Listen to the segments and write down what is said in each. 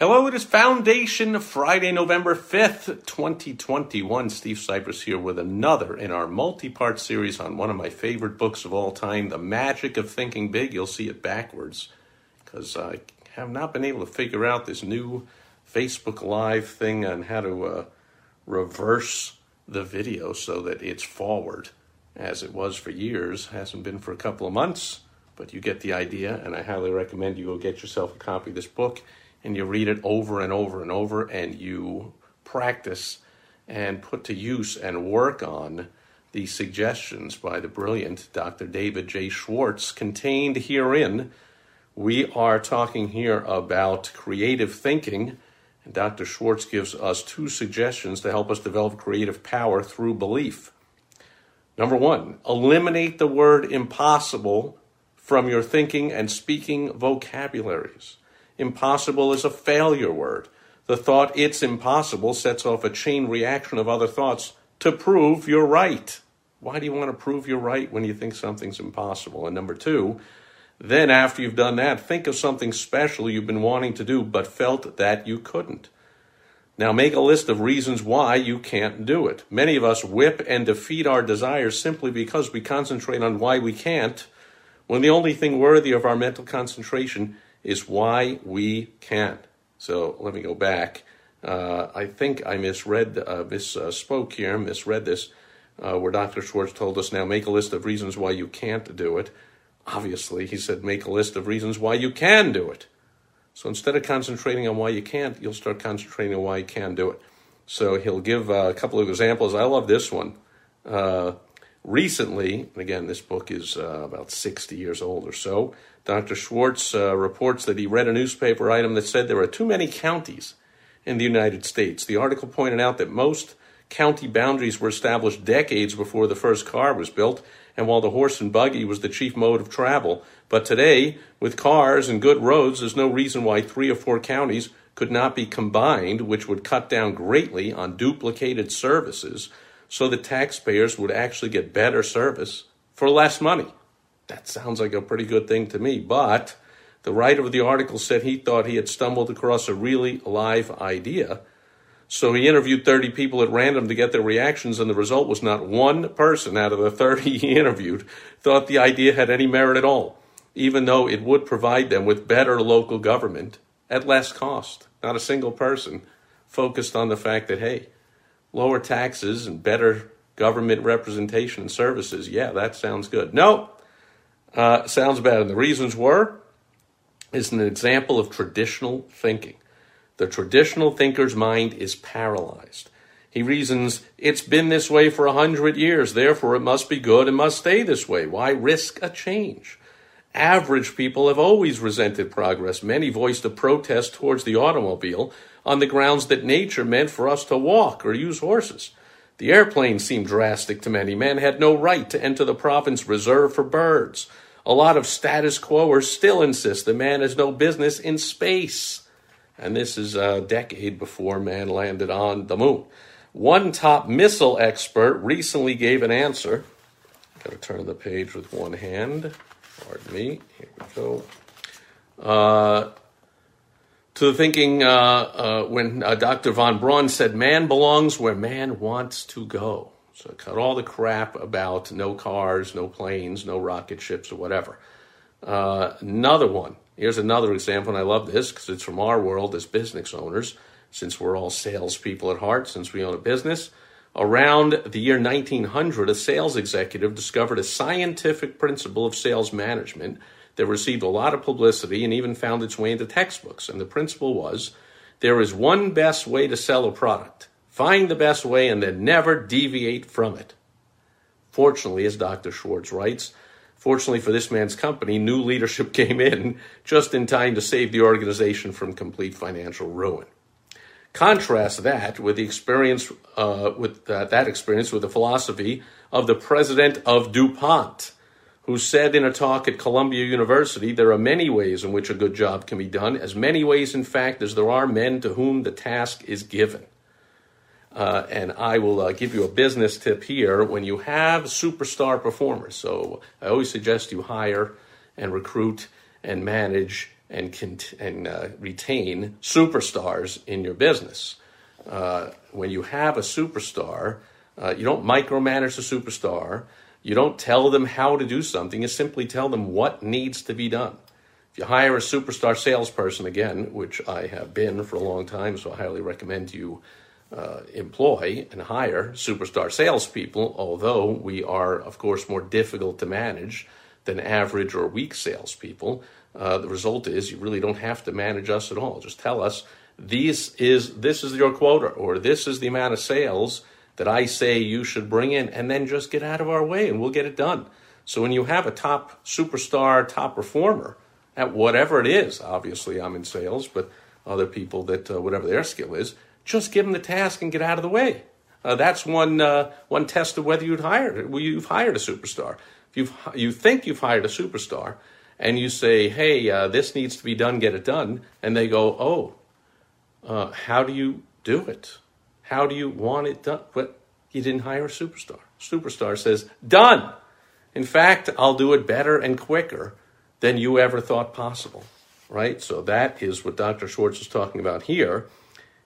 Hello, it is Foundation Friday, November 5th, 2021. Steve Sipress here with another in our multi part series on one of my favorite books of all time, The Magic of Thinking Big. You'll see it backwards because I have not been able to figure out this new Facebook Live thing on how to uh, reverse the video so that it's forward as it was for years. Hasn't been for a couple of months, but you get the idea, and I highly recommend you go get yourself a copy of this book and you read it over and over and over and you practice and put to use and work on the suggestions by the brilliant Dr. David J. Schwartz contained herein. We are talking here about creative thinking, and Dr. Schwartz gives us two suggestions to help us develop creative power through belief. Number one, eliminate the word impossible from your thinking and speaking vocabularies. Impossible is a failure word. The thought it's impossible sets off a chain reaction of other thoughts to prove you're right. Why do you want to prove you're right when you think something's impossible? And number two, then after you've done that, think of something special you've been wanting to do but felt that you couldn't. Now make a list of reasons why you can't do it. Many of us whip and defeat our desires simply because we concentrate on why we can't, when the only thing worthy of our mental concentration is why we can't. So let me go back. Uh, I think I misread, uh, misspoke here, misread this, uh, where Dr. Schwartz told us now make a list of reasons why you can't do it. Obviously, he said make a list of reasons why you can do it. So instead of concentrating on why you can't, you'll start concentrating on why you can do it. So he'll give uh, a couple of examples. I love this one. Uh, recently, and again, this book is uh, about 60 years old or so, Dr. Schwartz uh, reports that he read a newspaper item that said there are too many counties in the United States. The article pointed out that most county boundaries were established decades before the first car was built, and while the horse and buggy was the chief mode of travel. But today, with cars and good roads, there's no reason why three or four counties could not be combined, which would cut down greatly on duplicated services so the taxpayers would actually get better service for less money. That sounds like a pretty good thing to me. But the writer of the article said he thought he had stumbled across a really live idea. So he interviewed 30 people at random to get their reactions, and the result was not one person out of the 30 he interviewed thought the idea had any merit at all, even though it would provide them with better local government at less cost. Not a single person focused on the fact that, hey, lower taxes and better government representation and services, yeah, that sounds good. No, uh, sounds bad. And the reasons were is an example of traditional thinking. The traditional thinker's mind is paralyzed. He reasons, it's been this way for a hundred years, therefore it must be good and must stay this way. Why risk a change? Average people have always resented progress. Many voiced a protest towards the automobile on the grounds that nature meant for us to walk or use horses. The airplane seemed drastic to many. Men had no right to enter the province reserved for birds. A lot of status quoers still insist that man has no business in space. And this is a decade before man landed on the moon. One top missile expert recently gave an answer. Got to turn the page with one hand. Pardon me. Here we go. Uh, to the thinking uh, uh, when uh, Dr. von Braun said, Man belongs where man wants to go. So cut all the crap about no cars, no planes, no rocket ships, or whatever. Uh, another one. Here's another example, and I love this because it's from our world as business owners, since we're all salespeople at heart, since we own a business. Around the year 1900, a sales executive discovered a scientific principle of sales management that received a lot of publicity and even found its way into textbooks. And the principle was there is one best way to sell a product. Find the best way and then never deviate from it. Fortunately, as Dr. Schwartz writes, fortunately for this man's company, new leadership came in just in time to save the organization from complete financial ruin. Contrast that with the experience, uh, with uh, that experience with the philosophy of the president of DuPont, who said in a talk at Columbia University, there are many ways in which a good job can be done, as many ways, in fact, as there are men to whom the task is given. Uh, and I will uh, give you a business tip here. When you have superstar performers, so I always suggest you hire and recruit and manage and, cont- and uh, retain superstars in your business. Uh, when you have a superstar, uh, you don't micromanage the superstar. You don't tell them how to do something. You simply tell them what needs to be done. If you hire a superstar salesperson, again, which I have been for a long time, so I highly recommend you uh, employ and hire superstar salespeople, although we are, of course, more difficult to manage than average or weak salespeople. Uh, the result is you really don't have to manage us at all. Just tell us this is this is your quota or this is the amount of sales that I say you should bring in, and then just get out of our way and we'll get it done. So when you have a top superstar, top performer at whatever it is, obviously I'm in sales, but other people that uh, whatever their skill is, just give them the task and get out of the way. Uh, that's one uh, one test of whether you'd hired well, you've hired a superstar. If you you think you've hired a superstar, and you say, "Hey, uh, this needs to be done, get it done," and they go, "Oh, uh, how do you do it? How do you want it done?" But you didn't hire a superstar. Superstar says, "Done." In fact, I'll do it better and quicker than you ever thought possible. Right? So that is what Dr. Schwartz is talking about here.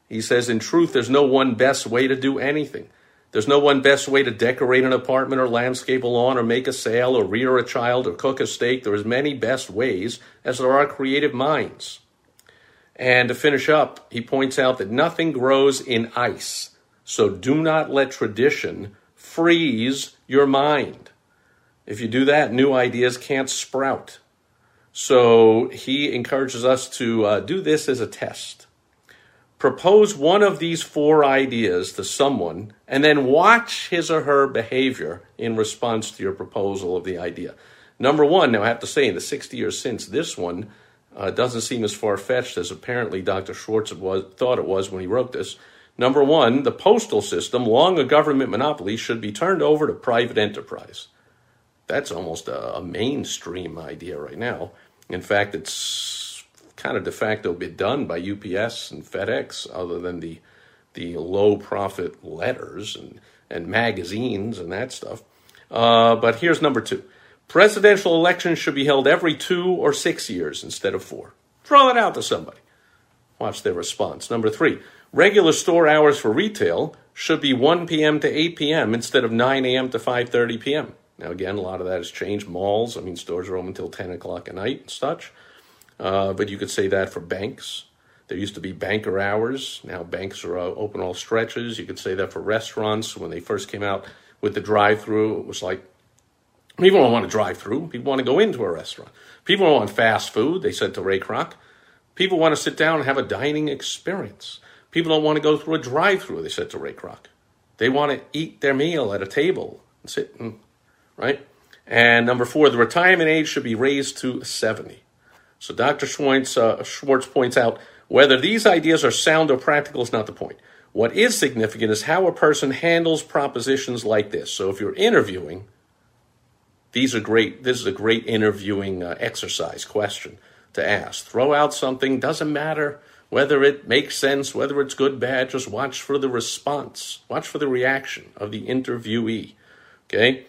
He says, in truth, there's no one best way to do anything. There's no one best way to decorate an apartment or landscape a lawn or make a sale or rear a child or cook a steak. There are as many best ways as there are creative minds. And to finish up, he points out that nothing grows in ice. So do not let tradition freeze your mind. If you do that, new ideas can't sprout. So he encourages us to uh, do this as a test propose one of these four ideas to someone and then watch his or her behavior in response to your proposal of the idea. Number one, now I have to say, in the 60 years since, this one uh, doesn't seem as far fetched as apparently Dr. Schwartz was, thought it was when he wrote this. Number one, the postal system, long a government monopoly, should be turned over to private enterprise. That's almost a, a mainstream idea right now. In fact, it's kind of de facto been done by UPS and FedEx, other than the the low profit letters and, and magazines and that stuff. Uh, but here's number two presidential elections should be held every two or six years instead of four. Throw it out to somebody. Watch their response. Number three regular store hours for retail should be 1 p.m. to 8 p.m. instead of 9 a.m. to 5.30 p.m. Now, again, a lot of that has changed. Malls, I mean, stores are open until 10 o'clock at night and such. Uh, but you could say that for banks. There used to be banker hours. Now banks are uh, open all stretches. You could say that for restaurants. When they first came out with the drive-through, it was like people don't want to drive through. People want to go into a restaurant. People don't want fast food. They said to Ray Kroc. People want to sit down and have a dining experience. People don't want to go through a drive-through. They said to Ray Kroc. They want to eat their meal at a table and sit and right. And number four, the retirement age should be raised to seventy. So Dr. Schwartz, uh, Schwartz points out whether these ideas are sound or practical is not the point. What is significant is how a person handles propositions like this. So if you're interviewing, these are great. This is a great interviewing uh, exercise question to ask. Throw out something, doesn't matter whether it makes sense, whether it's good, bad, just watch for the response, watch for the reaction of the interviewee. Okay?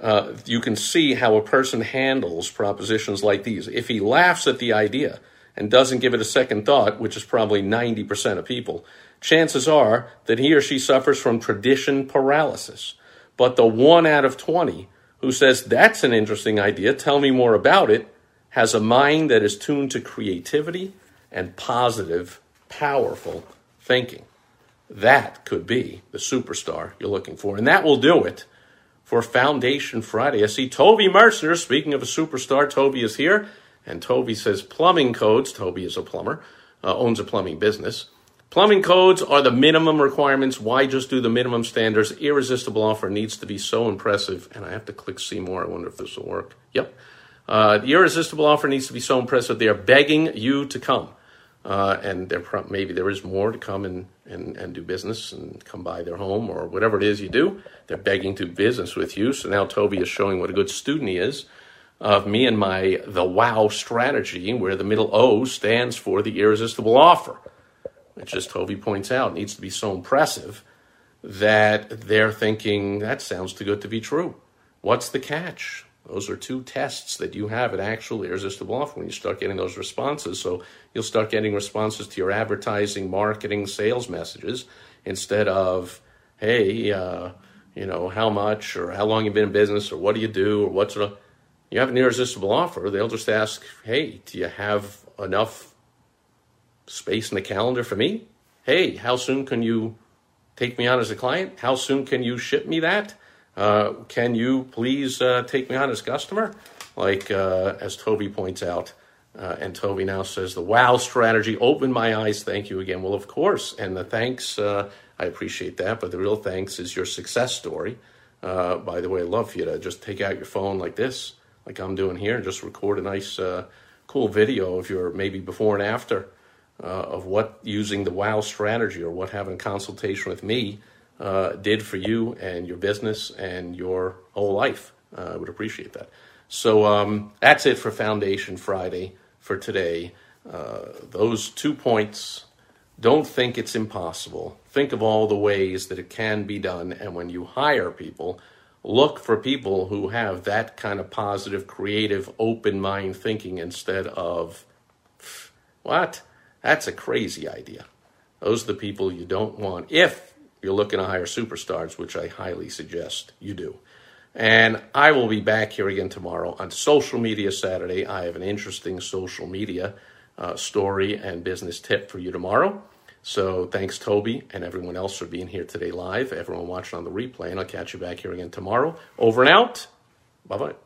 uh, you can see how a person handles propositions like these. If he laughs at the idea and doesn't give it a second thought, which is probably 90% of people, chances are that he or she suffers from tradition paralysis. But the one out of 20 who says, That's an interesting idea, tell me more about it, has a mind that is tuned to creativity and positive, powerful thinking. That could be the superstar you're looking for. And that will do it for Foundation Friday. I see Toby Mercer. Speaking of a superstar, Toby is here. And Toby says plumbing codes. Toby is a plumber, uh, owns a plumbing business. Plumbing codes are the minimum requirements. Why just do the minimum standards? Irresistible offer needs to be so impressive. And I have to click see more. I wonder if this will work. Yep. Uh, the irresistible offer needs to be so impressive. They are begging you to come. uh, and there pro- maybe there is more to come and, and, and do business and come buy their home or whatever it is you do. They're begging to do business with you. So now Toby is showing what a good student he is of me and my the wow strategy, where the middle O stands for the irresistible offer, which, as Toby points out, needs to be so impressive that they're thinking that sounds too good to be true. What's the catch? Those are two tests that you have at actual irresistible offer when you start getting those responses. So you'll start getting responses to your advertising, marketing, sales messages instead of, hey, uh, you know, how much or how long you've been in business or what do you do or what sort of. You have an irresistible offer. They'll just ask, hey, do you have enough space in the calendar for me? Hey, how soon can you take me on as a client? How soon can you ship me that? Uh, can you please uh, take me on as customer? Like uh, as Toby points out, uh, and Toby now says the wow strategy opened my eyes. Thank you again. Well, of course, and the thanks uh, I appreciate that, but the real thanks is your success story. Uh, by the way, I'd love for you to just take out your phone like this, like I'm doing here, and just record a nice, cool video of your maybe before and after of what using the wow strategy or what having consultation with me uh, did for you and your business and your whole life. Uh, I would appreciate that. So um, that's it for Foundation Friday for today. Uh, those two points. Don't think it's impossible. Think of all the ways that it can be done. And when you hire people, look for people who have that kind of positive, creative, open mind thinking instead of, what? That's a crazy idea. Those are the people you don't want if you're looking to hire superstars, which I highly suggest you do. And I will be back here again tomorrow on Social Media Saturday. I have an interesting social media uh, story and business tip for you tomorrow. So thanks, Toby, and everyone else for being here today live, everyone watching on the replay, and I'll catch you back here again tomorrow. Over and out. Bye bye.